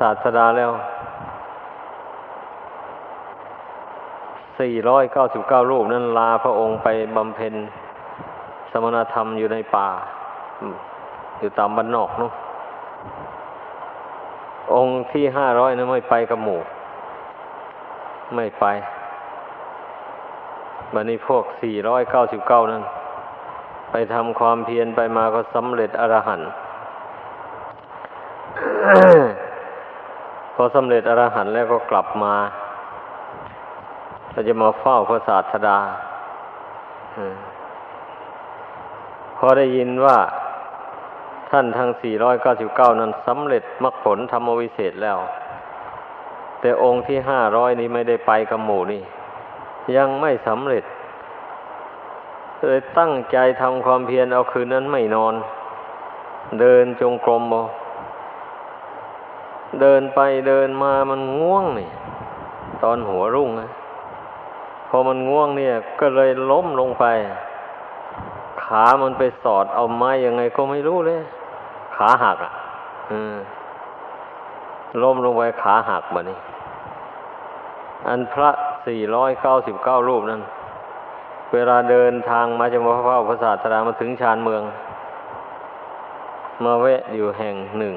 ศาสดาแล้วสี่ร้อยเก้าสิบเก้ารูปนั้นลาพระองค์ไปบำเพ็ญสมณธรรมอยู่ในป่า อยู่ตามบ้านนอกนู้นองค์ที่ห้าร้อยนั้นไม่ไปกับหมู่ ไม่ไปบันนี้พวกสี่ร้อยเก้าสิบเก้านั้น ไปทำความเพียรไปมาก็สำเร็จอรหันต์ พอสำเร็จอรหันต์แล้วก็กลับมาเราจะมาเฝ้าพระศาสดาพอได้ยินว่าท่านทั้ง 499 นั้นสำเร็จมรรคผลธรรมวิเศษแล้ว แต่องค์ที่ 500 นี้ไม่ได้ไปกับหมู่นี่ ยังไม่สำเร็จเลยตั้งใจทำความเพียรเอาคืนนั้นไม่นอน เดินจงกรมบ เดินไปเดินมามันง่วงนี่ ตอนหัวรุ่งนะพอมันง่วงเนี่ย ก็เลยล้มลงไป ขามันไปสอดเอาไม้ยังไงก็ไม่รู้เลย ขาหักอะล้มลงไปขาหักแบบนี้ อันพระสี่ร้อยเก้าสิบเก้ารูปนั้น เวลาเดินทางมาจากพระพ่อพระศาสดามาถึงชานเมือง มาแวะอยู่แห่งหนึ่ง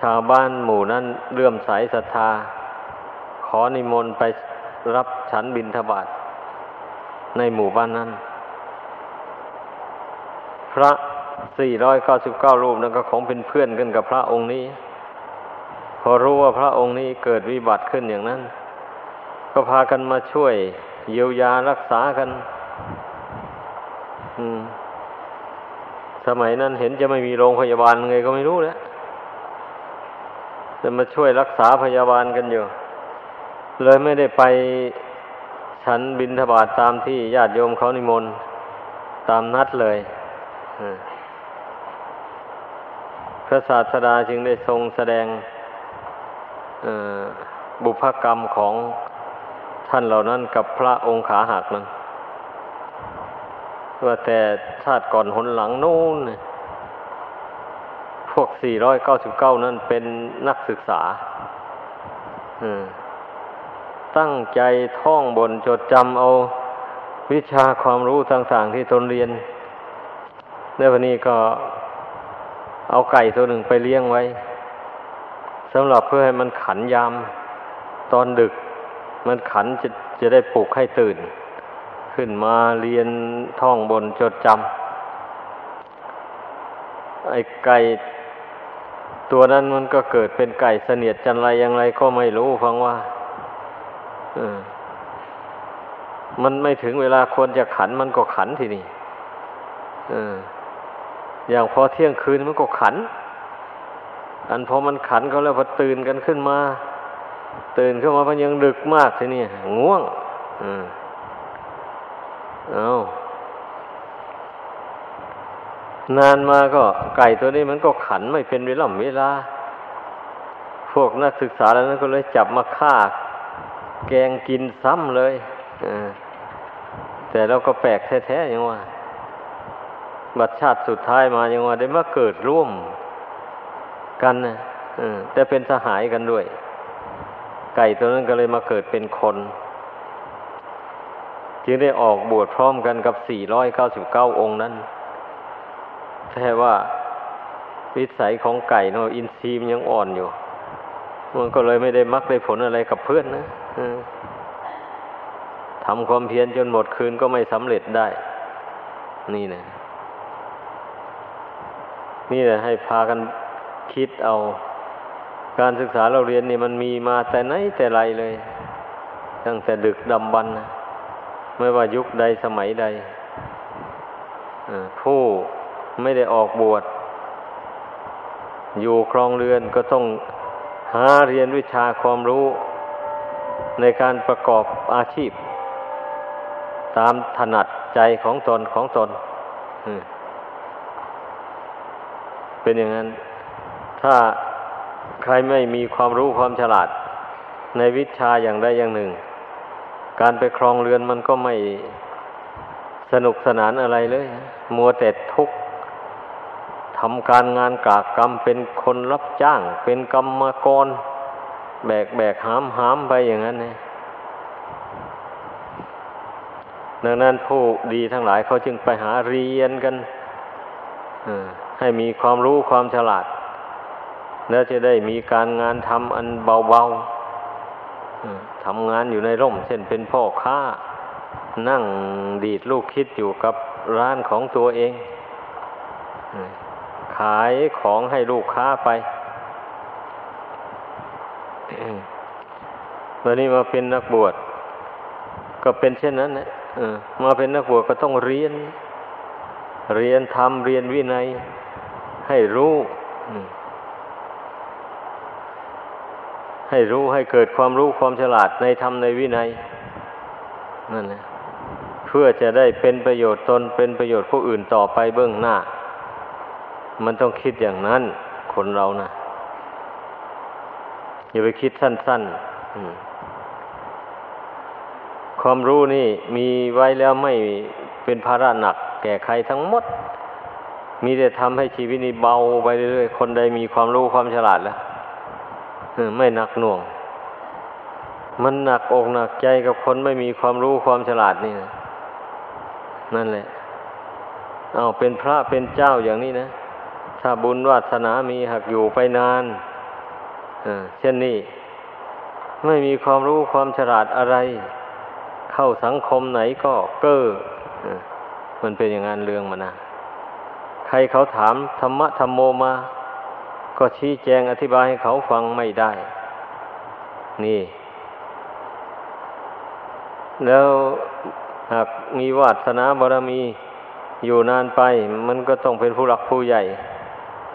ชาวบ้านหมู่นั้นเลื่อมใสศรัทธา ขอนิมนต์ไปรับฉันบินทบาทในหมู่บ้านนั้น พระสี่ร้อยเก้าสิบเก้ารูปนั้นก็ของเป็นเพื่อนกันกับพระองค์นี้ พอรู้ว่าพระองค์นี้เกิดวิบัติขึ้นอย่างนั้น ก็พากันมาช่วยเยียวยารักษากัน สมัยนั้นเห็นจะไม่มีโรงพยาบาลไงก็ไม่รู้แล้ว จะมาช่วยรักษาพยาบาลกันอยู่ เลยไม่ได้ไปฉันบินทบาทตามที่ญาติโยมเขานิมนต์ตามนัดเลยพระศาสดาจึงได้ทรงแสดงบุพกรรมของท่านเหล่านั้นกับพระองค์ขาหักนั้นว่าแต่ชาติก่อนหนหลังนู่น พวก 499 นั้นเป็นนักศึกษาตั้งใจท่องบนจดจำเอาวิชาความรู้ต่าง ๆ ที่ตนเรียนในวันนี้ก็เอาไก่ตัวหนึ่งไปเลี้ยงไว้สำหรับเพื่อให้มันขันยามตอนดึก มันขันจะจะได้ปลุกให้ตื่น ขึ้นมาเรียนท่องบนจดจำไอ้ไก่ ตัวนั้นมันก็เกิดเป็นไก่เสนียดจันไรอย่างไรก็ไม่รู้ฟังว่ามันไม่ถึงเวลาควรจะขันมันก็ขันทีนี่อย่างพอเที่ยงคืนมันก็ขัน อันพอมันขันเขาแล้วพอตื่นกันขึ้นมา ตื่นขึ้นมามันยังดึกมากทีนี่ง่วง อืมเอา นานมาก็ไก่ตัวนี้มันก็ขันไม่เป็นเวลาเวลา พวกนักศึกษาแล้วนั้นก็เลยจับมาฆ่า แกงกินซ้ำเลยแต่เราก็แปลกแท้ๆอย่างว่า บัดชาติสุดท้ายมายังว่า ได้มาเกิดร่วมกันนะแต่เป็นสหายกันด้วย ไก่ตัวนั้นก็เลยมาเกิดเป็นคน จึงได้ออกบวชพร้อมกันกับ 499 องค์นั้น แต่ว่าวิสัยของไก่เนาะอินทรีย์มันยังอ่อนอยู่ มันก็เลยไม่ได้มักได้ผลอะไรกับเพื่อนนะทำความเพียรจนหมดคืนก็ไม่สำเร็จได้ นี่นะนี่แหละให้พากันคิดเอา การศึกษาเราเรียนนี่มันมีมาแต่ไหนแต่ไรเลย ตั้งแต่ดึกดำบรรนะไม่ว่ายุคใดสมัยใดผู้ ไม่ได้ออกบวช อยู่ครองเรือนก็ต้องหาเรียนวิชาความรู้ในการประกอบอาชีพ ตามถนัดใจของตนของตน เป็นอย่างนั้น ถ้าใครไม่มีความรู้ความฉลาด ในวิชาอย่างใดอย่างหนึ่ง การไปครองเรือนมันก็ไม่สนุกสนานอะไรเลย มัวแต่ทุกข์ ทำการงานกากกรรมเป็นคนรับจ้าง เป็นกรรมกร แบกแบกหามหามไปอย่างนั้นเนี่ยดังนั้นผู้ดีทั้งหลายเขาจึงไปหาเรียนกันให้มีความรู้ความฉลาด แล้วจะได้มีการงานทำอันเบาๆทำงานอยู่ในร่ม เช่นเป็นพ่อค้า นั่งดีดลูกคิดอยู่กับร้านของตัวเอง ขายของให้ลูกค้าไปวันนี้มาเป็นนักบวช ก็เป็นเช่นนั้นนะมาเป็นนักบวชก็ต้องเรียน เรียนทำเรียนวินัย ให้รู้ให้รู้ให้เกิดความรู้ความฉลาดในธรรมในวินัยนั่นแหละเพื่อจะได้เป็นประโยชน์ตนเป็นประโยชน์ผู้อื่นต่อไปเบื้องหน้า มันต้องคิดอย่างนั้น คนเรานะอย่าไปคิดสั้นๆความรู้นี่มีไว้แล้วไม่เป็นภาระหนัก แก่ใครทั้งหมด มีแต่ทำให้ชีวิตนี้เบาไปเรื่อยๆ คนใดมีความรู้ความฉลาดแล้วไม่หนักหน่วง มันหนักอกหนักใจกับคนไม่มีความรู้ความฉลาดนี่นะนั่นแหละ เอาเป็นพระเป็นเจ้าอย่างนี้นะ ถ้าบุญวาสนามีหักอยู่ไปนานเช่นนี้ ไม่มีความรู้ความฉลาดอะไร เข้าสังคมไหนก็เก้อมันเป็นอย่างนั้นเรื่องมันนะใครเขาถามธรรมะธรรมโมมา ก็ชี้แจงอธิบายให้เขาฟังไม่ได้ นี่ แล้วหากมีวาสนาบารมีอยู่นานไป มันก็ต้องเป็นผู้หลักผู้ใหญ่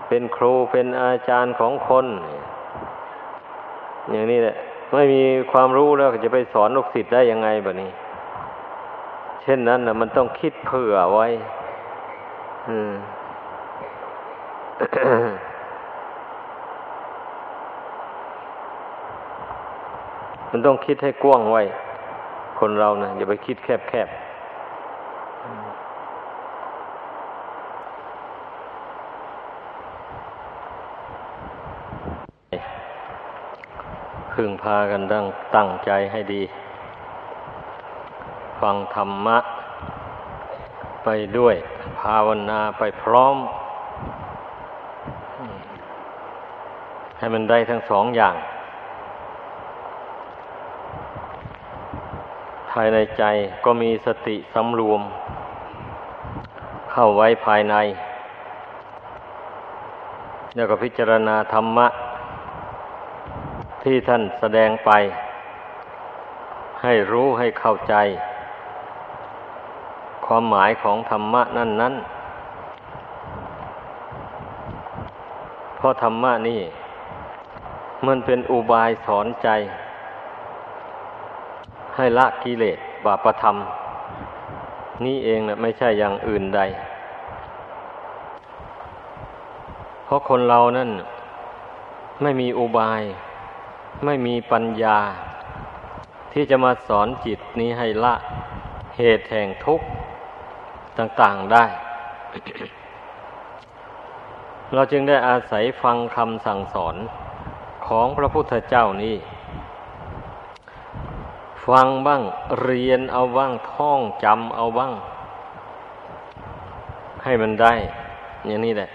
เป็นครูเป็นอาจารย์ของคน อย่างนี้แหละไม่มีความรู้แล้วจะไปสอนลูกศิษย์ได้ยังไงแบบนี้ เช่นนั้นนะมันต้องคิดเผื่อไว้ อืมมันต้องคิดให้กว้างไว้ คนเรานะอย่าไปคิดแคบแพึงพากันตั้งตั้งใจให้ดี ฟังธรรมะ ไปด้วย ภาวนาไปพร้อม ให้มันได้ทั้งสองอย่าง ภายในใจก็มีสติสำรวม เข้าไว้ภายใน แล้วก็พิจารณาธรรมะ ที่ท่านแสดงไป ให้รู้ให้เข้าใจ ความหมายของธรรมะนั่นนั้นเพราะธรรมะนี่ มันเป็นอุบายสอนใจ ให้ละกิเลสบาปธรรม นี่เองนะไม่ใช่อย่างอื่นใด เพราะคนเรานั่นไม่มีอุบาย ไม่มีปัญญา ที่จะมาสอนจิตนี้ให้ละเหตุแห่งทุกข์ต่างๆได้ เราจึงได้อาศัยฟังคำสั่งสอนของพระพุทธเจ้านี้ฟังบ้างเรียนเอาบ้างท่องจำเอาบ้าง ให้มันได้ อย่างนี้แหละ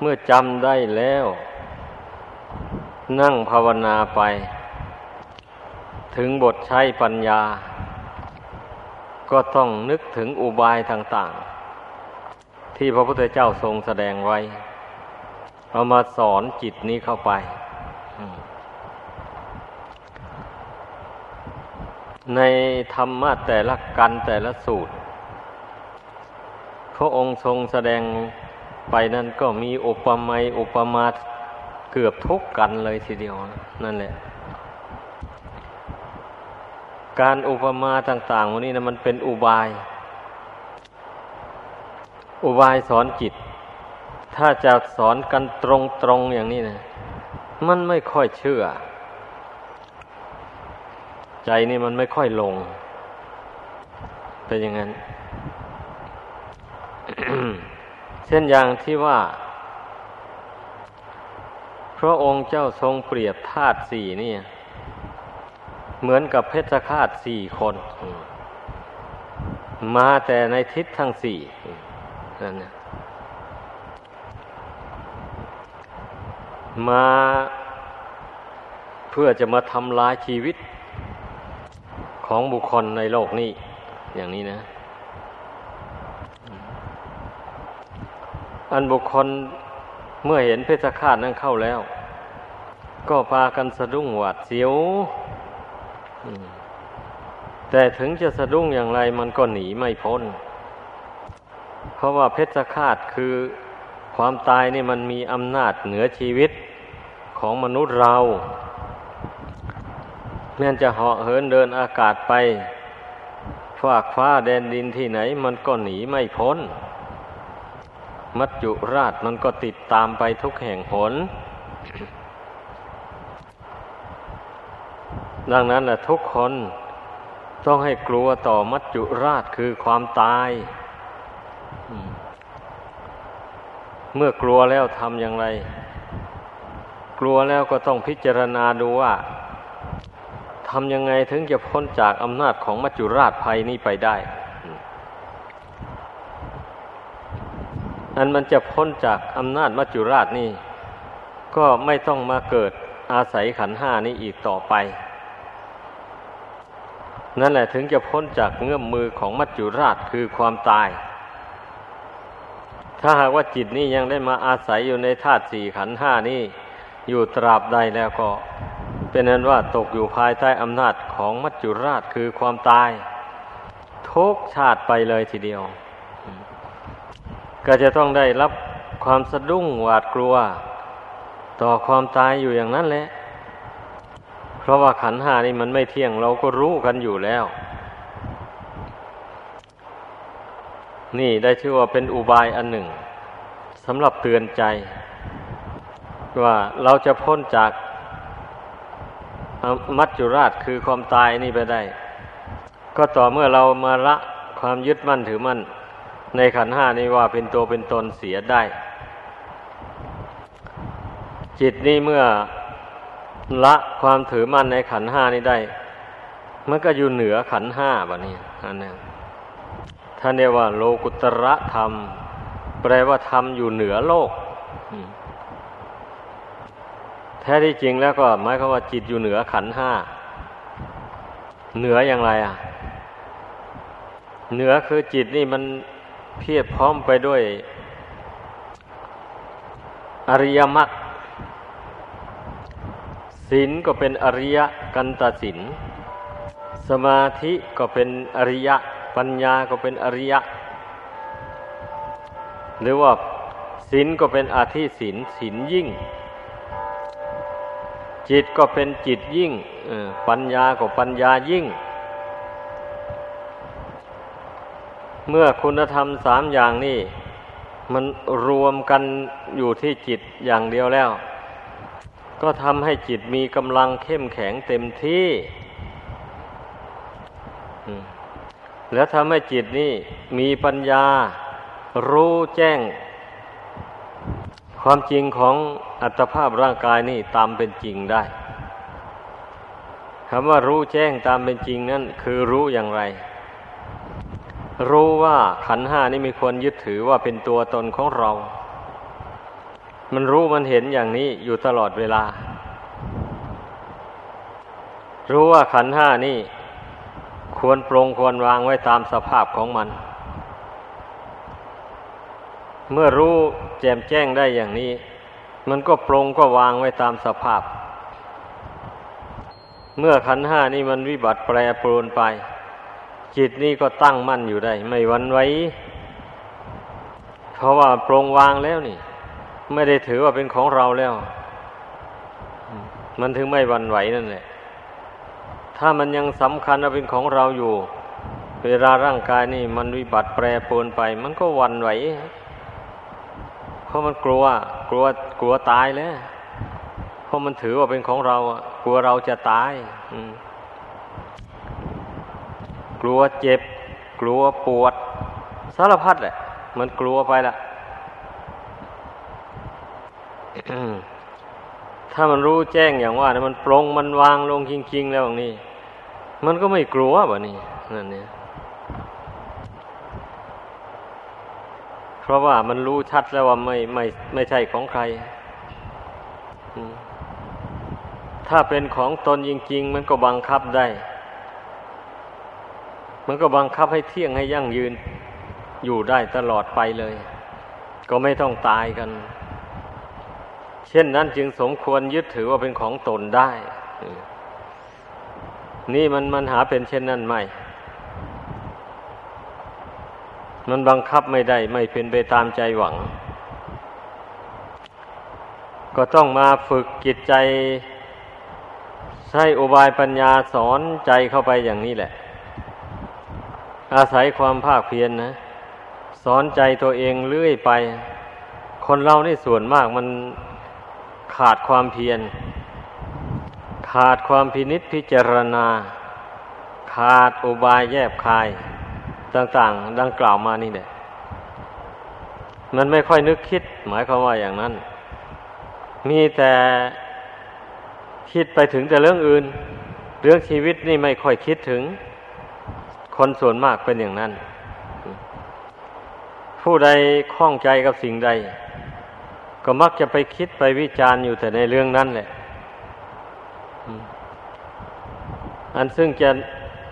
เมื่อจำได้แล้ว นั่งภาวนาไป ถึงบทใช้ปัญญา ก็ต้องนึกถึงอุบายต่าง ๆ ที่พระพุทธเจ้าทรงแสดงไว้ เอามาสอนจิตนี้เข้าไป ในธรรมะแต่ละกันแต่ละสูตร พระองค์ทรงแสดงไปนั้นก็มีอุปมาอุปมา เกือบทุกกันเลยทีเดียวนั่นแหละ การอุปมาต่างๆวันนี้นะมันเป็นอุบาย อุบายสอนจิต ถ้าจะสอนกันตรงๆอย่างนี้นะมันไม่ค่อยเชื่อ ใจนี่มันไม่ค่อยลง เป็นอย่างนั้น เช่นอย่างที่ว่า ระองค์เจ้าทรงเปรียบธาตุสี่นี่เหมือนกับเพชฌฆาตสี่คน มาแต่ในทิศทั้งสี่นั่นนะมาเพื่อจะมาทำลายชีวิตของบุคคลในโลกนี้ อย่างนี้นะ อันบุคคลเมื่อเห็นเพชฌฆาตนั้นเข้าแล้ว ก็พากันสะดุ้งหวาดเสียวแต่ถึงจะสะดุ้งอย่างไรมันก็หนีไม่พ้น เพราะว่าเพชฌฆาตคือความตายนี่มันมีอำนาจเหนือชีวิตของมนุษย์เราแม้จะเหาะเหินเดินอากาศไปฝากฟ้าแดนดินที่ไหน มันก็หนีไม่พ้น มัจจุราชมันก็ติดตามไปทุกแห่งหน ดังนั้นแหละทุกคนต้องให้กลัวต่อมัจจุราชคือความตาย เมื่อกลัวแล้วทำอย่างไร กลัวแล้วก็ต้องพิจารณาดูว่าทำยังไงถึงจะพ้นจากอำนาจของมัจจุราชภัยนี้ไปได้ อันมันจะพ้นจากอำนาจมัจจุราชนี่ ก็ไม่ต้องมาเกิดอาศัยขันห้านี้อีกต่อไป นั่นแหละถึงจะพ้นจากเงื้อมมือของมัจจุราชคือความตาย ถ้าหากว่าจิตนี้ยังได้มาอาศัยอยู่ในธาตุสี่ขันห้านี้อยู่ตราบใดแล้วก็ เป็นนั้นว่าตกอยู่ภายใต้อำนาจของมัจจุราชคือความตาย ทุกชาติไปเลยทีเดียว ก็จะต้องได้รับความสะดุ้งหวาดกลัว ต่อความตายอยู่อย่างนั้นแหละ เพราะว่าขันหานี่มันไม่เที่ยงเราก็รู้กันอยู่แล้ว นี่ได้ชื่อว่าเป็นอุบายอันหนึ่งสำหรับเตือนใจ ว่าเราจะพ้นจากมัจจุราชคือความตายนี่ไปได้ ก็ต่อเมื่อเรามาละความยึดมั่นถือมั่น ในขันห้านี้ว่าเป็นตัวเป็นตนเสียได้ จิตนี่เมื่อ ละความถือมั่นในขันห้านี้ได้ มันก็อยู่เหนือขันห้าแบบนี้อันนี้ท่านเรียกว่า โลกุตระธรรม แปลว่าธรรมอยู่เหนือโลกแท้ที่จริงแล้วก็หมายความว่าจิตอยู่เหนือขันห้า เหนืออย่างไรอะ เหนือคือจิตนี่มันเพียบพร้อมไปด้วย อริยมรรค ศีลก็เป็นอริยกันตศีลสมาธิก็เป็นอริยปัญญาก็เป็นอริยหรือว่าศีลก็เป็นอาธิศีลศีลยิ่ง จิตก็เป็นจิตยิ่งปัญญาก็ปัญญายิ่ง เมื่อคุณธรรมสามอย่างนี้ มันรวมกันอยู่ที่จิตอย่างเดียวแล้ว ก็ทำให้จิตมีกำลังเข้มแข็งเต็มที่แล้วทำให้จิตนี่มีปัญญารู้แจ้ง ความจริงของอัตภาพร่างกายนี่ตามเป็นจริงได้คำว่ารู้แจ้งตามเป็นจริงนั่นคือรู้อย่างไร รู้ว่าขันห้านี่มีควรยึดถือว่าเป็นตัวตนของเรา มันรู้มันเห็นอย่างนี้อยู่ตลอดเวลา รู้ว่าขันห้านี่ ควรปรงควรวางไว้ตามสภาพของมัน เมื่อรู้แจ่มแจ้งได้อย่างนี้ มันก็ปรงก็วางไว้ตามสภาพ เมื่อขันห้านี่มันวิบัติแปรปรวนไป จิตนี่ก็ตั้งมั่นอยู่ได้ ไม่วันไว้ เพราะว่าปรงวางแล้วนี่ ไม่ได้ถือว่าเป็นของเราแล้ว มันถึงไม่วันไหวนั่นแหละถ้ามันยังสำคัญว่าเป็นของเราอยู่ เวลาร่างกายนี่ มันวิบัติแปรปรวนไป มันก็วันไหวเพราะมันกลัว กลัวกลัวตายแล้วเพราะมันถือว่าเป็นของเรากลัวเราจะตายกลัวเจ็บ กลัวปวด สารพัดแหละ มันกลัวไปละ ถ้ามันรู้แจ้งอย่างว่านะมันปรงมันวางลงจริง ๆ แล้วอย่างนี้ มันก็ไม่กลัวแบบนี้นั่นเนี่ยเพราะว่ามันรู้ชัดแล้วว่าไม่ไม่ไม่ใช่ของใคร ถ้าเป็นของตนจริง ๆ มันก็บังคับได้ มันก็บังคับให้เที่ยงให้ยั่งยืนอยู่ได้ตลอดไปเลย ก็ไม่ต้องตายกัน เช่นนั้นจึงสมควรยึดถือว่าเป็นของตนได้ นี่มันมันหาเป็นเช่นนั้นไหมมันบังคับไม่ได้ ไม่เป็นไปตามใจหวัง ก็ต้องมาฝึกจิตใจ ใช้อุบายปัญญาสอนใจเข้าไปอย่างนี้แหละ อาศัยความภาคเพียรนนะสอนใจตัวเองเรื่อยไป คนเรานี่ส่วนมากมัน ขาดความเพียร ขาดความพินิษพิจารณา ขาดอุบายแยบคาย ต่าง ๆ ดังกล่าวมานี่แหละมันไม่ค่อยนึกคิด หมายความว่าอย่างนั้น มีแต่คิดไปถึงแต่เรื่องอื่น เรื่องชีวิตนี่ไม่ค่อยคิดถึง คนส่วนมากเป็นอย่างนั้น ผู้ใดคล้องใจกับสิ่งใด ก็มักจะไปคิดไปวิจารณ์อยู่แต่ในเรื่องนั้นแหละ อันซึ่งจะ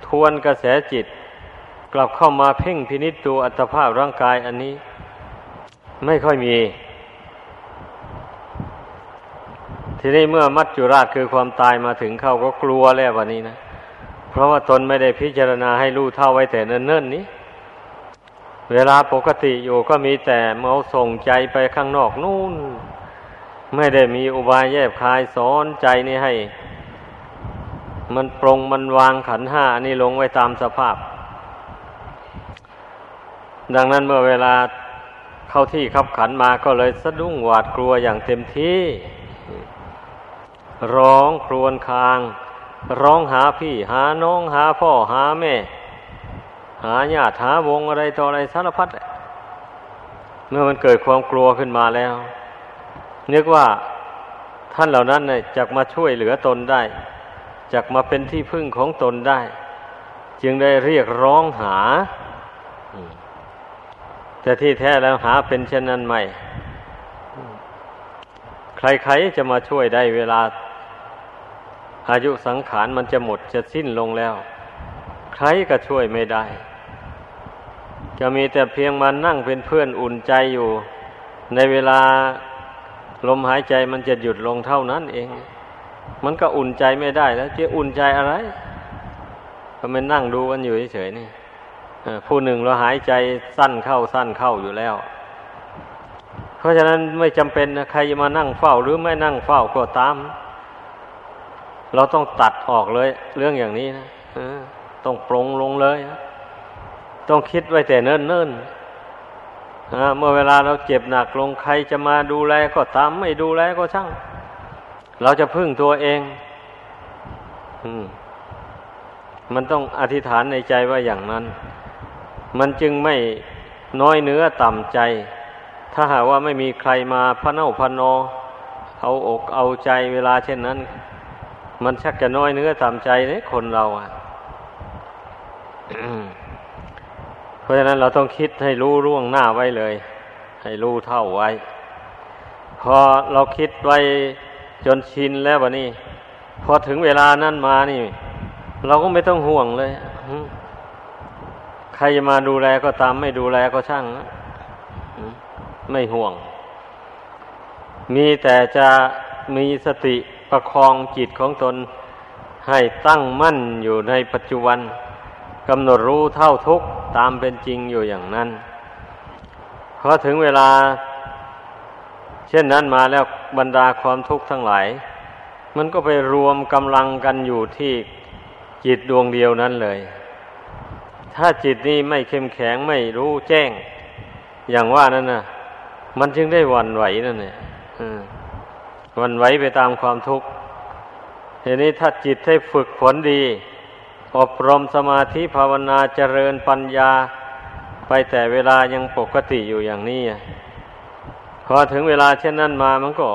ทวนกระแสจิต กลับเข้ามาเพ่งพินิจดูอัตภาพร่างกายอันนี้ ไม่ค่อยมี ทีนี้เมื่อมัจจุราชคือความตายมาถึงเข้าก็กลัวแล้ววันนี้นะ เพราะว่าตนไม่ได้พิจารณาให้รู้เท่าไว้แต่เนิ่นๆนี้ เวลาปกติอยู่ก็มีแต่เมาส่งใจไปข้างนอกนู่น ไม่ได้มีอุบายแยบคายสอนใจนี่ให้ มันปรงมันวางขันห้านี่ลงไว้ตามสภาพ ดังนั้นเมื่อเวลาเข้าที่ขับขันมาก็เลยสะดุ้งหวาดกลัวอย่างเต็มที่ ร้องครวญคราง ร้องหาพี่หาน้องหาพ่อหาแม่ หาญาติหาวงอะไรต่ออะไรสารพัดเมื่อมันเกิดความกลัวขึ้นมาแล้วนึกว่าท่านเหล่านั้นเนี่ยจะมาช่วยเหลือตนได้จะมาเป็นที่พึ่งของตนได้ จึงได้เรียกร้องหา แต่ที่แท้แล้วหาเป็นเช่นนั้นไม่ ใครๆจะมาช่วยได้เวลา อายุสังขารมันจะหมดจะสิ้นลงแล้ว ใครก็ช่วยไม่ได้ จะมีแต่เพียงมานั่งเป็นเพื่อนอุ่นใจอยู่ ในเวลาลมหายใจมันจะหยุดลงเท่านั้นเอง มันก็อุ่นใจไม่ได้แล้วจะอุ่นใจอะไรก็มันนั่งดูกันอยู่เฉยๆนี่ผู้หนึ่งเราหายใจสั้นเข้าสั้นเข้าอยู่แล้ว เพราะฉะนั้นไม่จำเป็นนะใครจะมานั่งเฝ้าหรือไม่นั่งเฝ้าก็ตาม เราต้องตัดออกเลย เรื่องอย่างนี้นะต้องปรงลงเลย ต้องคิดไว้แต่เนิ่นเนิ่นเมื่อเวลาเราเจ็บหนักลงใครจะมาดูแลก็ตามไม่ดูแลก็ช่าง เราจะพึ่งตัวเองมันต้องอธิษฐานในใจว่าอย่างนั้น มันจึงไม่น้อยเนื้อต่ำใจ ถ้าหากว่าไม่มีใครมาพระเนาพนอเอาอกเอาใจเวลาเช่นนั้น มันชักจะน้อยเนื้อต่ำใจเนี่ยคนเราอะ เพราะฉะนั้นเราต้องคิดให้รู้ร่วงหน้าไว้เลย ให้รู้เท่าไว้ พอเราคิดไว้จนชินแล้ววะนี่พอถึงเวลานั้นมานี่ เราก็ไม่ต้องห่วงเลยใครจะมาดูแลก็ตามไม่ดูแลก็ช่างไม่ห่วง มีแต่จะมีสติประคองจิตของตนให้ตั้งมั่นอยู่ในปัจจุบัน กำหนดรู้เท่าทุกตามเป็นจริงอยู่อย่างนั้นพอถึงเวลา เช่นนั้นมาแล้วบรรดาความทุกข์ทั้งหลาย มันก็ไปรวมกำลังกันอยู่ที่จิตดวงเดียวนั้นเลย ถ้าจิตนี้ไม่เข้มแข็งไม่รู้แจ้ง อย่างว่านั่นนะมันจึงได้วันไหวนั่นเนี่ยวันไหวไปตามความทุกข์ทีนี้ถ้าจิตให้ฝึกฝนดี อบรมสมาธิภาวนาเจริญปัญญา ไปแต่เวลายังปกติอยู่อย่างนี้พอถึงเวลาเช่นนั้นมามันก็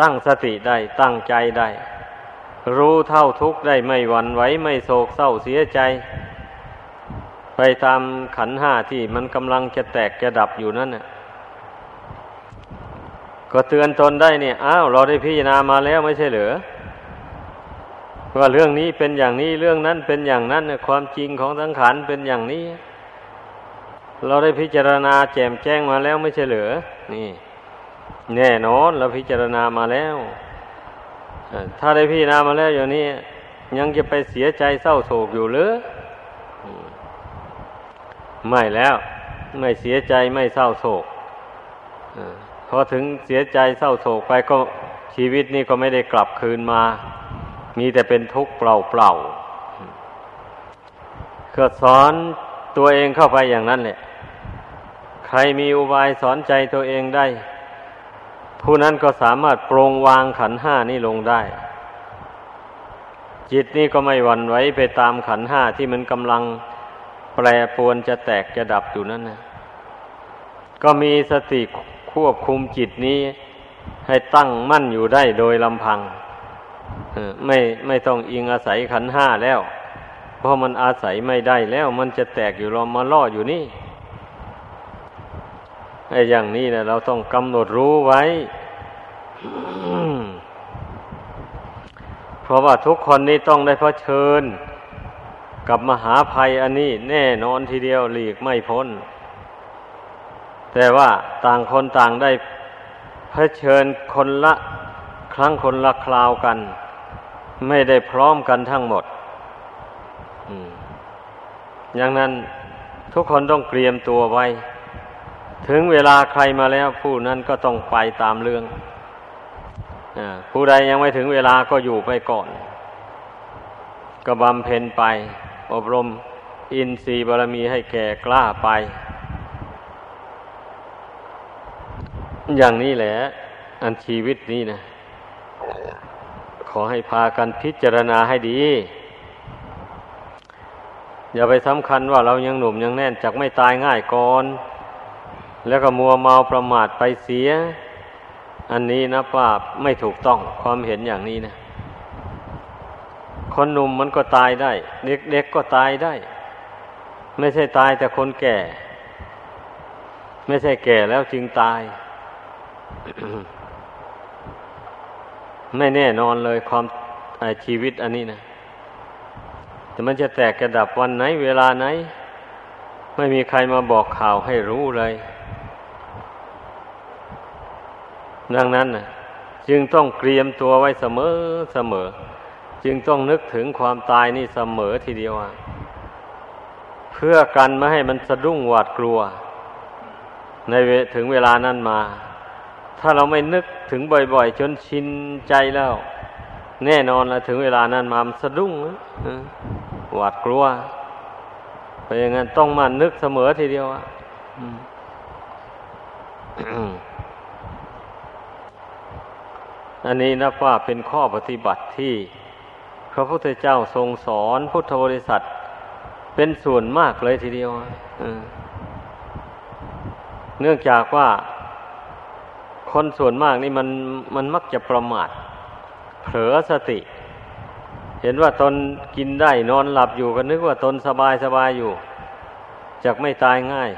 ตั้งสติได้ตั้งใจได้ รู้เท่าทุกข์ได้ไม่หวั่นไหวไม่โศกเศร้าเสียใจ ไปตามขันห้าที่มันกำลังจะแตกจะดับอยู่นั่นน่ะก็เตือนตนได้เนี่ยอ้าวเราได้พิจารณามาแล้วไม่ใช่เหรือ ว่าเรื่องนี้เป็นอย่างนี้เรื่องนั้นเป็นอย่างนั้นความจริงของสังขารเป็นอย่างนี้ เราได้พิจารณาแจ่มแจ้งมาแล้วไม่ใช่เหรือ นี่ แน่นอนเราพิจารณามาแล้วถ้าได้พิจารณามาแล้วอย่างนี้ ยังจะไปเสียใจเศร้าโศกอยู่หรือไม่แล้วไม่เสียใจไม่เศร้าโศกพอถึงเสียใจเศร้าโศกไปก็ชีวิตนี้ก็ไม่ได้กลับคืนมา มีแต่เป็นทุกข์เปล่าๆก็สอนตัวเองเข้าไปอย่างนั้นแหละใครมีอุบายสอนใจตัวเองได้ ผู้นั้นก็สามารถปรงวางขันห้านี้ลงได้ จิตนี้ก็ไม่หวั่นไหวไปตามขันห้าที่มันกำลังแปรปวนจะแตกจะดับอยู่นั่นนะก็มีสติควบคุมจิตนี้ให้ตั้งมั่นอยู่ได้โดยลำพัง ไม่ไม่ต้องอิงอาศัยขันห้าแล้ว เพราะมันอาศัยไม่ได้แล้ว มันจะแตกอยู่รอมาล่ออยู่นี่ไอ้อย่างนี้นะเราต้องกำหนดรู้ไว้ เพราะว่าทุกคนนี้ต้องได้เผชิญ กับมหาภัยอันนี้แน่นอนทีเดียวหลีกไม่พ้น แต่ว่าต่างคนต่างได้เผชิญคนละครั้งคนละคราวกัน ไม่ได้พร้อมกันทั้งหมดอย่างนั้นทุกคนต้องเตรียมตัวไว้ ถึงเวลาใครมาแล้วผู้นั้นก็ต้องไปตามเรื่องอผู้ใดยังไม่ถึงเวลาก็อยู่ไปก่อน ก็บำเพ็ญไป อบรมอินทรีย์บารมีให้แก่กล้าไป อย่างนี้แหละ อันชีวิตนี้นะ ขอให้พากันพิจารณาให้ดี อย่าไปสำคัญว่าเรายังหนุ่มยังแน่นจากไม่ตายง่ายก่อน แล้วก็มัวเมาประมาทไปเสีย อันนี้นะว่าไม่ถูกต้องความเห็นอย่างนี้นะ คนหนุ่มมันก็ตายได้ เด็กๆก็ตายได้ ไม่ใช่ตายแต่คนแก่ ไม่ใช่แก่แล้วจึงตาย ไม่แน่นอนเลยความชีวิตอันนี้นะแต่มันจะแตกกระดับวันไหน เวลาไหน ไม่มีใครมาบอกข่าวให้รู้เลย ดังนั้นนะจึงต้องเตรียมตัวไว้เสมอเสมอ จึงต้องนึกถึงความตายนี่เสมอทีเดียวเพื่อกันไม่ให้มันสะดุ้งหวาดกลัว ในถึงเวลานั้นมา ถ้าเราไม่นึกถึงบ่อย ๆ จนชินใจแล้ว แน่นอนละถึงเวลานั้นมามสะดุ้งหวาดกลัวเพราะอย่างนั้นต้องมานึกเสมอทีเดียวอะอันนี้นับว่าเป็นข้อปฏิบัติที่พระพุทธเจ้าทรงสอนพุทธบริษัท เป็นส่วนมากเลยทีเดียวเนื่องจากว่า คนส่วนมากนี่มันมันมักจะประมาท เผลอสติ เห็นว่าตนกินได้นอนหลับอยู่ก็นึกว่าตนสบายสบายอยู่จากไม่ตายง่าย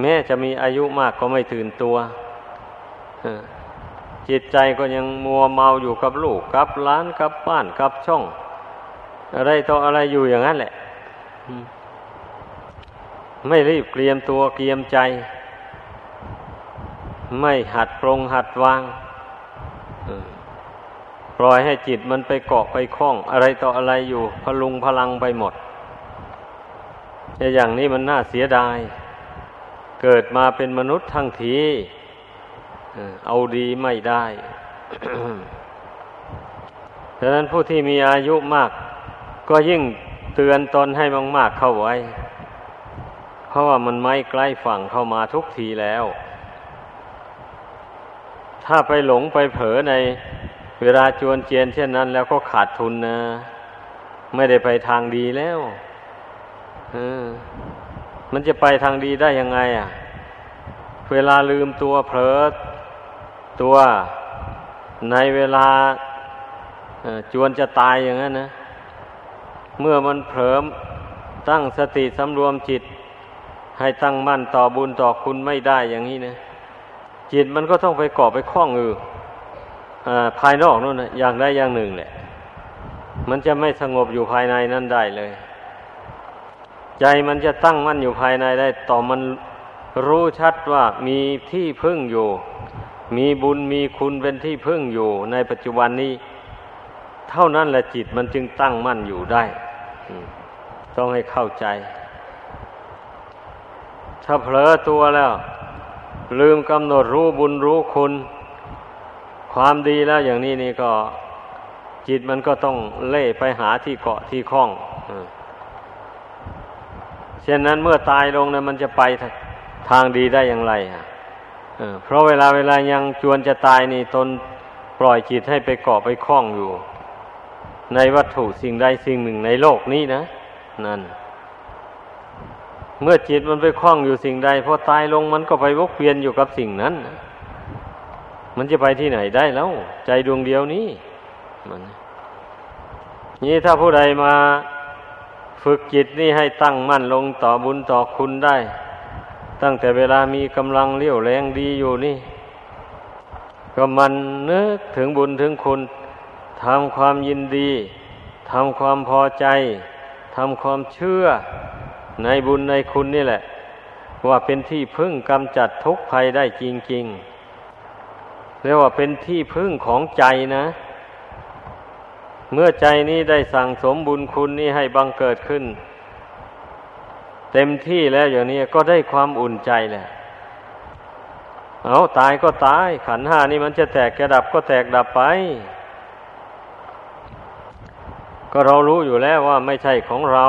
แม้จะมีอายุมากก็ไม่ตื่นตัวจิตใจก็ยังมัวเมาอยู่กับลูกกับล้านกับบ้านกับช่อง อะไรต่ออะไรอยู่อย่างนั้นแหละ ไม่รีบเตรียมตัวเตรียมใจ ไม่หัดปรงหัดวางปล่อยให้จิตมันไปเกาะไปคล้อง อะไรต่ออะไรอยู่ พลุงพลังไปหมดอย่างนี้มันน่าเสียดาย เกิดมาเป็นมนุษย์ทั้งทีเอาดีไม่ได้ฉะนั้นผู้ที่มีอายุมาก ก็ยิ่งเตือนตนให้มาก ๆเข้าไว้ เพราะว่ามันไม่ใกล้ฝั่งเข้ามาทุกทีแล้ว ถ้าไปหลงไปเผลอในเวลาจวนเจียนเช่นนั้น แล้วก็ขาดทุนนะ ไม่ได้ไปทางดีแล้วมันจะไปทางดีได้ยังไง อะ เวลาลืมตัวเผลอตัวในเวลาจวนจะตายอย่างนั้นนะ เมื่อมันเผลอตั้งสติสำรวมจิต ให้ตั้งมั่นต่อบุญต่อคุณไม่ได้อย่างนี้นะ จิตมันก็ต้องไปเกาะไปคล้องอยู่ภายนอกนู่นนะอย่างใดอย่างหนึ่งแหละ มันจะไม่สงบอยู่ภายในนั่นได้เลย ใจมันจะตั้งมั่นอยู่ภายในได้ ต่อมันรู้ชัดว่ามีที่พึ่งอยู่ มีบุญมีคุณเป็นที่พึ่งอยู่ ในปัจจุบันนี้ เท่านั้นแหละจิตมันจึงตั้งมั่นอยู่ได้ ต้องให้เข้าใจ ถ้าเผลอตัวแล้ว ลืมกำหนดรู้บุญรู้คุณ ความดีแล้วอย่างนี้นี่ก็จิตมันก็ต้องเล่ไปหาที่เกาะที่คล้องเช่นนั้นเมื่อตายลงนะมันจะไปทางดีได้อย่างไรอะเพราะเวลาเวลายังจวนจะตายนี่ตนปล่อยจิตให้ไปเกาะไปคล้องอยู่ ในวัตถุสิ่งใดสิ่งหนึ่งในโลกนี้นะ นั่น เมื่อจิตมันไปคล้องอยู่สิ่งใดพอตายลงมันก็ไปวกเวียนอยู่กับสิ่งนั้น มันจะไปที่ไหนได้แล้ว ใจดวงเดียวนี้มันนี่ถ้าผู้ใดมาฝึกจิตนี่ให้ตั้งมั่นลงต่อบุญต่อคุณได้ ตั้งแต่เวลามีกำลังเลี้ยวแรงดีอยู่นี่ ก็มันนึกถึงบุญถึงคุณทำความยินดีทำความพอใจทำความเชื่อ ในบุญในคุณนี่แหละ ว่าเป็นที่พึ่งกำจัดทุกภัยได้จริงๆเรียกว่าเป็นที่พึ่งของใจนะ เมื่อใจนี้ได้สั่งสมบุญคุณนี้ให้บังเกิดขึ้น เต็มที่แล้วอย่างนี้ก็ได้ความอุ่นใจแหละเอาตายก็ตาย ขันห้านี่มันจะแตกกระดับก็แตกดับไป ก็เรารู้อยู่แล้วว่าไม่ใช่ของเรา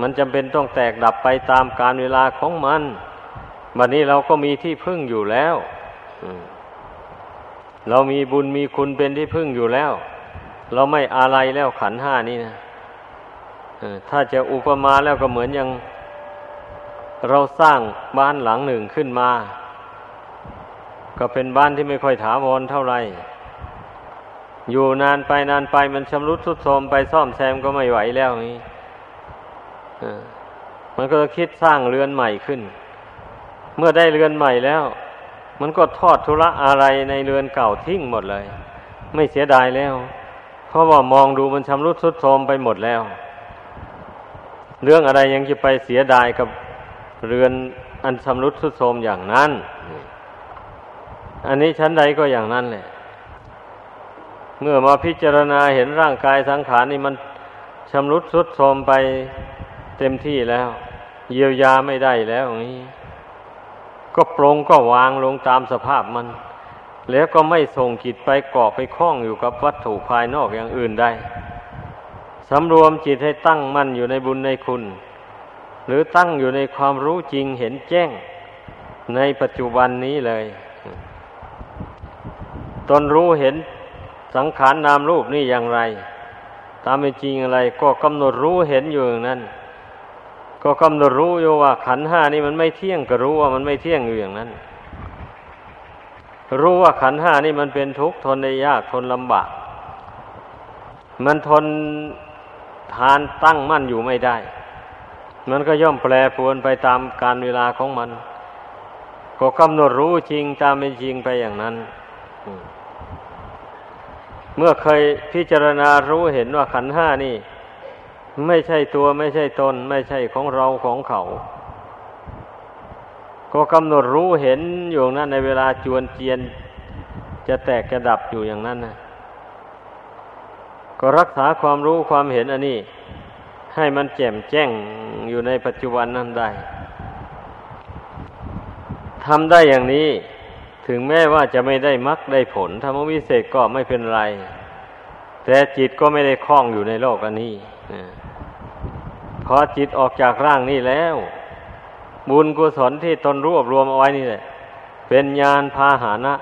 มันจำเป็นต้องแตกดับไปตามการเวลาของมันบัดนนี้เราก็มีที่พึ่งอยู่แล้วเรามีบุญมีคุณเป็นที่พึ่งอยู่แล้ว เราไม่อะไรแล้วขันห้านี่นะถ้าจะอุปมาแล้วก็เหมือนอย่างเราสร้างบ้านหลังหนึ่งขึ้นมา ก็เป็นบ้านที่ไม่ค่อยถาวรเท่าไหร่อยู่นานไปนานไปมันชำรุดทรุดโทรมไปซ่อมแซมก็ไม่ไหวแล้วนี่ มันก็คิดสร้างเรือนใหม่ขึ้น เมื่อได้เรือนใหม่แล้ว มันก็ทอดธุระอะไรในเรือนเก่าทิ้งหมดเลย ไม่เสียดายแล้ว เพราะว่ามองดูมันชำรุดทรุดโทรมไปหมดแล้ว เรื่องอะไรยังจะไปเสียดายกับเรือนอันชำรุดทรุดโทรมอย่างนั้น อันนี้ชั้นใดก็อย่างนั้นแหละ เมื่อมาพิจารณาเห็นร่างกายสังขารนี่มันชำรุดทรุดโทรมไป เต็มที่แล้ว เยียวยาไม่ได้แล้วอย่างนี้ ก็ปรงก็วางลงตามสภาพมัน แล้วก็ไม่ส่งจิตไปเกาะไปคล้องอยู่กับวัตถุภายนอกอย่างอื่นได้สำรวมจิตให้ตั้งมั่นอยู่ในบุญในคุณ หรือตั้งอยู่ในความรู้จริงเห็นแจ้งในปัจจุบันนี้เลย ตนรู้เห็นสังขารนนามรูปนี่อย่างไร ตามเป็นจริงอะไรก็กำหนดรู้เห็นอยู่อย่างนั้น ก็กำหนดรู้อยู่ว่า ขันห้านี่มันไม่เที่ยงก็รู้ว่ามันไม่เที่ยงอยู่อย่างนั้น รู้ว่าขันห้านี่มันเป็นทุกข์ทนได้ยากทนลำบาก มันทนทานตั้งมั่นอยู่ไม่ได้ มันก็ย่อมแปรปรวนไปตามการเวลาของมัน ก็กำหนดรู้จริงตามเป็นจริงไปอย่างนั้น เมื่อเคยพิจารณารู้เห็นว่าขันห้านี่ ไม่ใช่ตัวไม่ใช่ตน ไม่ใช่ของเราของเขา ก็กำหนดรู้เห็นอยู่นั้นในเวลาจวนเจียน จะแตกกระดับอยู่อย่างนั้นนะก็รักษาความรู้ความเห็นอันนี้ ให้มันแจ่มแจ้งอยู่ในปัจจุบันนั้นได้ทำได้อย่างนี้ถึงแม้ว่าจะไม่ได้มรรคได้ผลธรรมวิเศษก็ไม่เป็นไร แต่จิตก็ไม่ได้คล้องอยู่ในโลกอันนี้ พอจิตออกจากร่างนี้แล้ว บุญกุศลที่ตนรวบรวมเอาไว้นี่แหละ เป็นญาณพาหานะ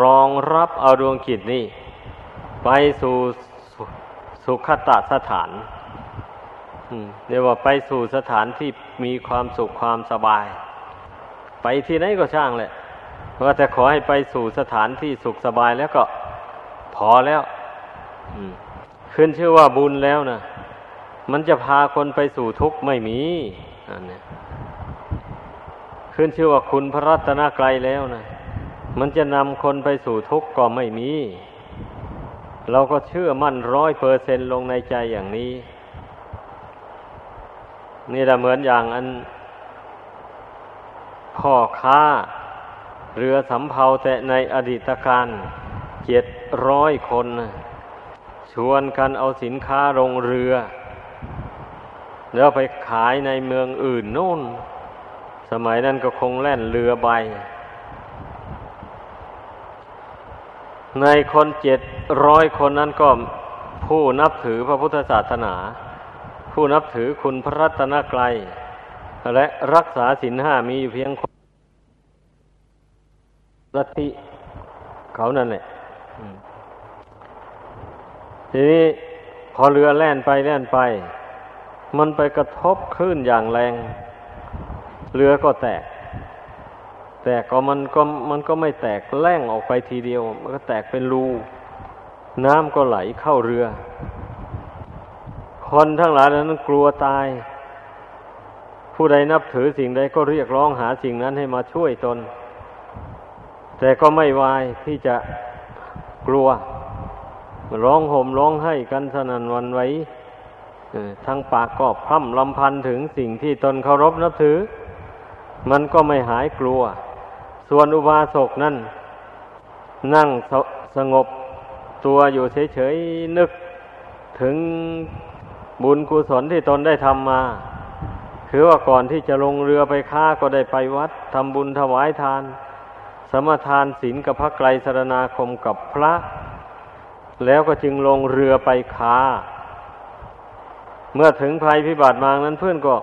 รองรับเอาดวงจิตนี่ ไปสู่สุขตะสถานเรียกว่าไปสู่สถานที่มีความสุขความสบาย ไปที่ไหนก็ช่างแหละว่าแต่ขอให้ไปสู่สถานที่สุขสบายแล้วก็พอแล้วขึ้นชื่อว่าบุญแล้วนะ มันจะพาคนไปสู่ทุกข์ไม่มีอันนี้ขึ้นชื่อว่าคุณพระรัตนกรัยแล้วนะมันจะนำคนไปสู่ทุกข์ก็ไม่มี เราก็เชื่อมั่นร้อยเปอร์เซนลงในใจอย่างนี้ นี่แหละเหมือนอย่างอันพ่อค้า เรือสำเภาแต่ในอดีตการเจ็ดร้อยคน ชวนกันเอาสินค้าลงเรือ แล้วไปขายในเมืองอื่นนู่น สมัยนั้นก็คงแล่นเรือใบ ในคนเจ็ดร้อยคนนั้นก็ผู้นับถือพระพุทธศาสนา ผู้นับถือคุณพระรัตนกรัยและรักษาศีลห้ามีอยู่เพียงคนลัทธิเขานั่นแหละทีนี้พอเรือแล่นไปแล่นไป มันไปกระทบคลื่นอย่างแรง เรือก็แตก แต่ก็มันก็มันก็ไม่แตกแล่งออกไปทีเดียว มันก็แตกเป็นรู น้ำก็ไหลเข้าเรือ คนทั้งหลายนั้นกลัวตาย ผู้ใดนับถือสิ่งใดก็เรียกร้องหาสิ่งนั้นให้มาช่วยตน แต่ก็ไม่วายที่จะกลัว ร้องห่มร้องให้กันสนั่นวันไหว ทั้งปากก็พร่ำลำพันถึงสิ่งที่ตนเคารพนับถือ มันก็ไม่หายกลัว ส่วนอุบาสกนั่น นั่งสสงบตัวอยู่เฉยๆนึกถึงบุญกุศลที่ตนได้ทำมา คือว่าก่อนที่จะลงเรือไปค้าก็ได้ไปวัดทำบุญถวายทาน สมทานศีลกับพระไกรสรณาคมกับพระ แล้วก็จึงลงเรือไปคา เมื่อถึงภัยพิบัติมานั้นเพื่อนก็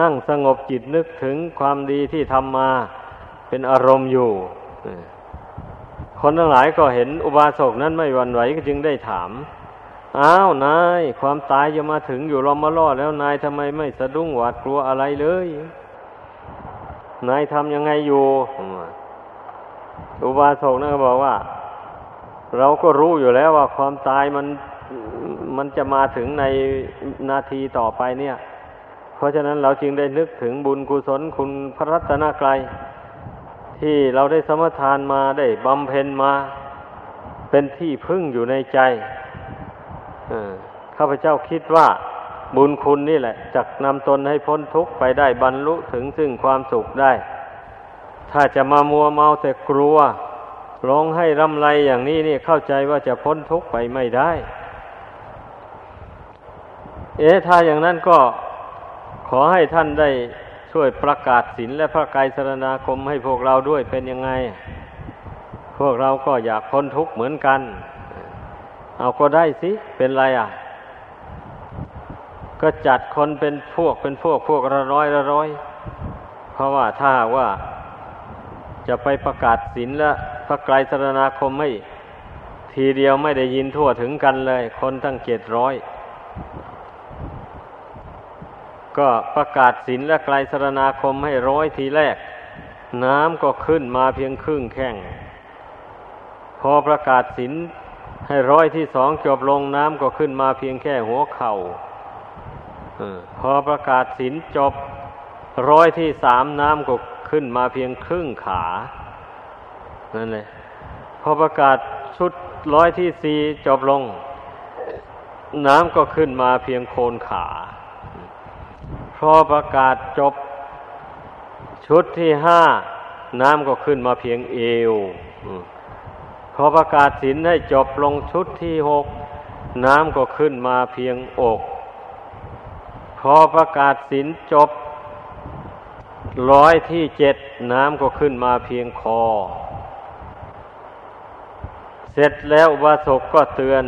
นั่งสงบจิตนึกถึงความดีที่ทำมาเป็นอารมณ์อยู่ คนทั้งหลายก็เห็นอุบาสกนั้นไม่หวั่นไหวก็จึงได้ถาม อ้าวนายความตายจะมาถึงอยู่ลอมมาล่อแล้วนายทำไมไม่สะดุ้งหวาดกลัวอะไรเลย นายทำยังไงอยู่ อุบาสกนั่นก็บอกว่า เราก็รู้อยู่แล้วว่าความตายมัน มันจะมาถึงในนาทีต่อไปเนี่ย เพราะฉะนั้นเราจึงได้นึกถึงบุญกุศลคุณพระรัตนกรัยที่เราได้สมทานมาได้บำเพ็ญมา เป็นที่พึ่งอยู่ในใจข้าพเจ้าคิดว่าบุญคุณนี่แหละจะนำตนให้พ้นทุกข์ไปได้บรรลุถึงซึ่งความสุขได้ ถ้าจะมามัวเมาแต่กลัวร้องให้รำไรอย่างนี้นี่เข้าใจว่าจะพ้นทุกข์ไปไม่ได้ เอ๊ะถ้าอย่างนั้นก็ขอให้ท่านได้ช่วยประกาศศีลและพระกายสรณาคมให้พวกเราด้วยเป็นยังไง พวกเราก็อยากพ้นทุกข์เหมือนกัน เอาก็ได้สิ เป็นไรอะ ก็จัดคนเป็นพวกเป็นพวกพวกละร้อยละร้อย เพราะว่าถ้าว่าจะไปประกาศศีลและพระไกรสรณาคมไม่ทีเดียวไม่ได้ยินทั่วถึงกันเลย คนตั้งเจ็ดร้อย ก็ประกาศศีลและไกรสรณาคมให้ร้อยทีแรก น้ำก็ขึ้นมาเพียงครึ่งแข้ง พอประกาศศีลให้ร้อยที่สองจบลงน้ำก็ขึ้นมาเพียงแค่หัวเขา่าพอประกาศศีลจบร้อยที่สามน้ำก็ขึ้นมาเพียงครึ่งขา นั่นเลยพอประกาศชุดร้อยที่สี่จบลง น้ำก็ขึ้นมาเพียงโคนขา อประกาศจบ ชุดที่ห้าน้ำก็ขึ้นมาเพียงเอวพอประกาศสินให้จบลงชุดที่หกน้ำก็ขึ้นมาเพียงอก พอประกาศสินจบ ร้อยที่เจ็ดน้ำก็ขึ้นมาเพียงคอ เสร็จแล้ววาสกก็เตือน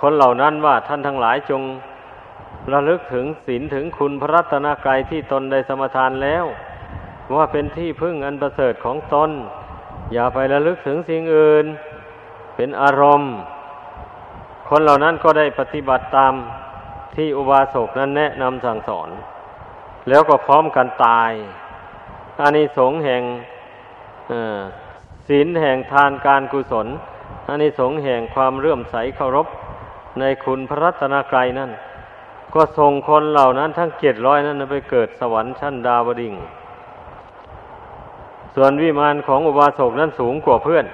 คนเหล่านั้นว่าท่านทั้งหลายจง ระลึกถึงศีลถึงคุณพระรัตนกรัยที่ตนได้สมทานแล้ว ว่าเป็นที่พึ่งอันประเสริฐของตน อย่าไประลึกถึงสิ่งอื่น เป็นอารมณ์ คนเหล่านั้นก็ได้ปฏิบัติตามที่อุบาสกนั้นแนะนำสั่งสอน แล้วก็พร้อมกันตายอานิสงส์แห่งศีลแห่งทานการกุศลอันนี้สงแห่งความเรื่อมใสเคารพในคุณพระรัตนกรัยนั่น ก็ส่งคนเหล่านั้นทั้งเจ็ดร้อยนั้นไปเกิดสวรรค์ชั้นดาวดิงส่วนวิมานของอุบาสกนั้นสูงกว่าเพื่อน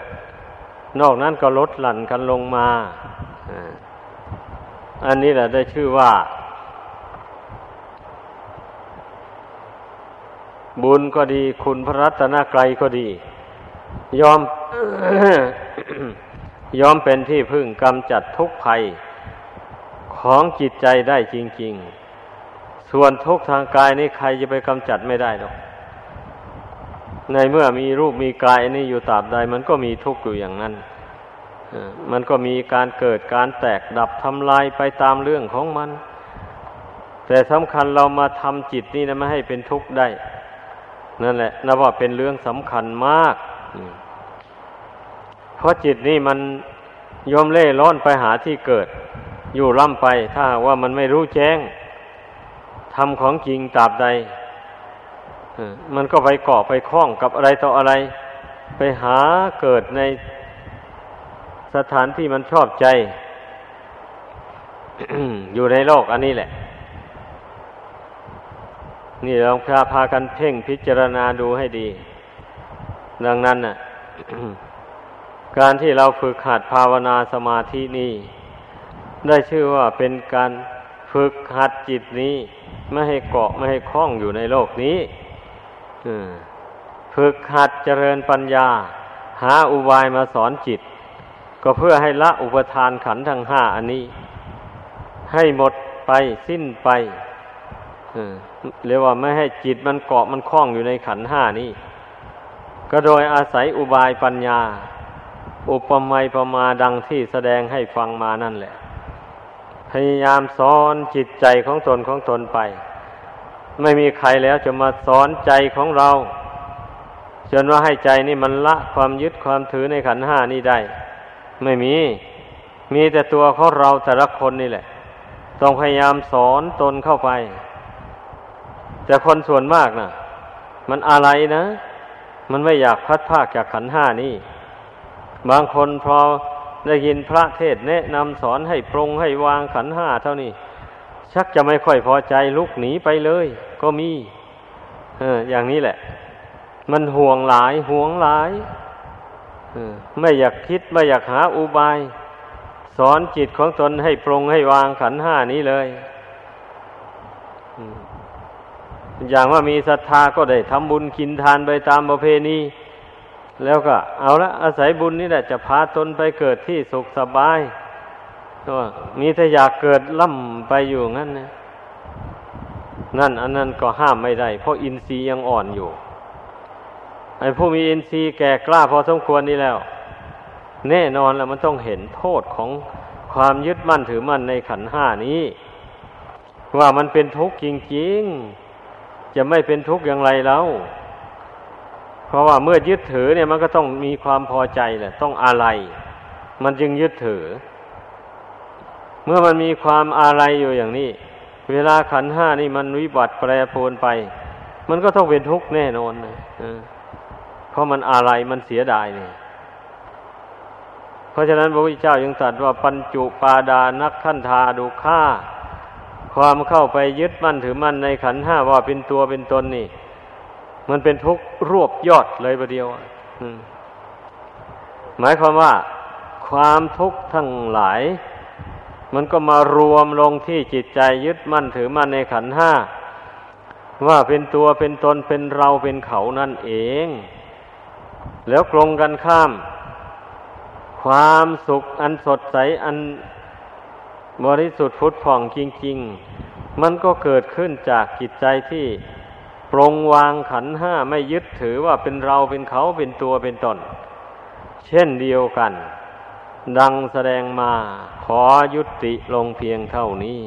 นอกนั้นก็ลดหลั่นกันลงมา อันนี้แหละได้ชื่อว่า บุญก็ดีคุณพระรัตนกรัยก็ดี ยอมยอมเป็นที่พึ่งกำจัดทุกภัย ของจิตใจได้จริง ๆ ส่วนทุกทางกายนี้ใครจะไปกำจัดไม่ได้หรอกในเมื่อมีรูปมีกายนี่อยู่ตราบใด มันก็มีทุกข์อยู่อย่างนั้นมันก็มีการเกิดการแตกดับทำลายไปตามเรื่องของมัน แต่สำคัญเรามาทำจิตนี่นะไม่ให้เป็นทุกข์ได้ นั่นแหละนับว่าเป็นเรื่องสำคัญมาก เพราะจิตนี่มันยอมเล่ร่อนไปหาที่เกิด อยู่ล่ำไปถ้าว่ามันไม่รู้แจ้งทำของจริงตราบใดมันก็ไปเกาะไปคล้องกับอะไรต่ออะไร ไปหาเกิดในสถานที่มันชอบใจ อยู่ในโลกอันนี้แหละ นี่ลองพาพากันเพ่งพิจารณาดูให้ดี ดังนั้นน่ะ การที่เราฝึกหัดภาวนาสมาธินี้ ได้ชื่อว่าเป็นการฝึกหัดจิตนี้ ไม่ให้เกาะไม่ให้คล้องอยู่ในโลกนี้ฝึกหัดเจริญปัญญา หาอุบายมาสอนจิต ก็เพื่อให้ละอุปทานขันทั้งห้าอันนี้ ให้หมดไปสิ้นไปเรียกว่าไม่ให้จิตมันเกาะมันคล้องอยู่ในขันห้านี้ก็โดยอาศัยอุบายปัญญา อุปมาประมาดังที่แสดงให้ฟังมานั่นแหละ พยายามสอนจิตใจของตนของตนไป ไม่มีใครแล้วจะมาสอนใจของเราจนว่าให้ใจนี่มันละความยึดความถือในขันห้านี่ได้ ไม่มี มีแต่ตัวของเราแต่ละคนนี่แหละ ต้องพยายามสอนตนเข้าไป แต่คนส่วนมากนะ่ะมันอะไรนะ มันไม่อยากพัดภาคจากขันห้านี่ บางคนพอ ได้ยินพระเทศแนะนำสอนให้ปรงให้วางขันห้าเท่านี้ ชักจะไม่ค่อยพอใจลุกหนีไปเลย ก็มีเอออย่างนี้แหละ มันห่วงหลายห่วงหลายออไม่อยากคิดไม่อยากหาอุบาย สอนจิตของตนให้ปรงให้วางขันห้านี้เลยอย่างว่ามีศรัทธาก็ได้ทำบุญกินทานไปตามประเพณี แล้วก็เอาละอาศัยบุญนี่แหละจะพาตนไปเกิดที่สุขสบายก็มีแต่อยากเกิดล่ำไปอยู่งั้นนะนั่นอันนั้นก็ห้ามไม่ได้ เพราะอินทรีย์ยังอ่อนอยู่ไอ้ผู้มีอินทรีย์แก่กล้าพอสมควรนี่แล้ว แน่นอนแล้วมันต้องเห็นโทษของความยึดมั่นถือมั่นในขันห้านี้ ว่ามันเป็นทุกข์จริงๆ จะไม่เป็นทุกข์อย่างไรแล้ว เพราะว่าเมื่อยึดถือเนี่ยมันก็ต้องมีความพอใจแหละ ต้องอะไร มันจึงยึดถือ เมื่อมันมีความอะไรอยู่อย่างนี้ เวลาขันห้านี่มันวิบัติแปรปรวนไป มันก็ต้องเป็นทุกข์แน่นอนนะเพราะมันอะไรมันเสียดายเนี่ยเพราะฉะนั้นพระพุทธเจ้ายังตรัสว่าปัญจุปาดานักขันธาดูค่า ความเข้าไปยึดมั่นถือมั่นในขันห้าว่าเป็นตัวเป็นตนนี่ มันเป็นทุกข์รวบยอดเลยประเดียวหมายความว่า ความทุกข์ทั้งหลาย มันก็มารวมลงที่จิตใจยึดมั่นถือมั่นในขันห้าว่าเป็นตัวเป็นตนเป็นเราเป็นเขานั่นเอง แล้วกลงกันข้าม ความสุขอันสดใสอันบริสุทธิ์ฟุดผ่องจริง ๆ มันก็เกิดขึ้นจากจิตใจที่ ปรงวางขันห้าไม่ยึดถือว่าเป็นเราเป็นเขาเป็นตัวเป็นตน เช่นเดียวกัน ดังแสดงมาขอยุติลงเพียงเท่านี้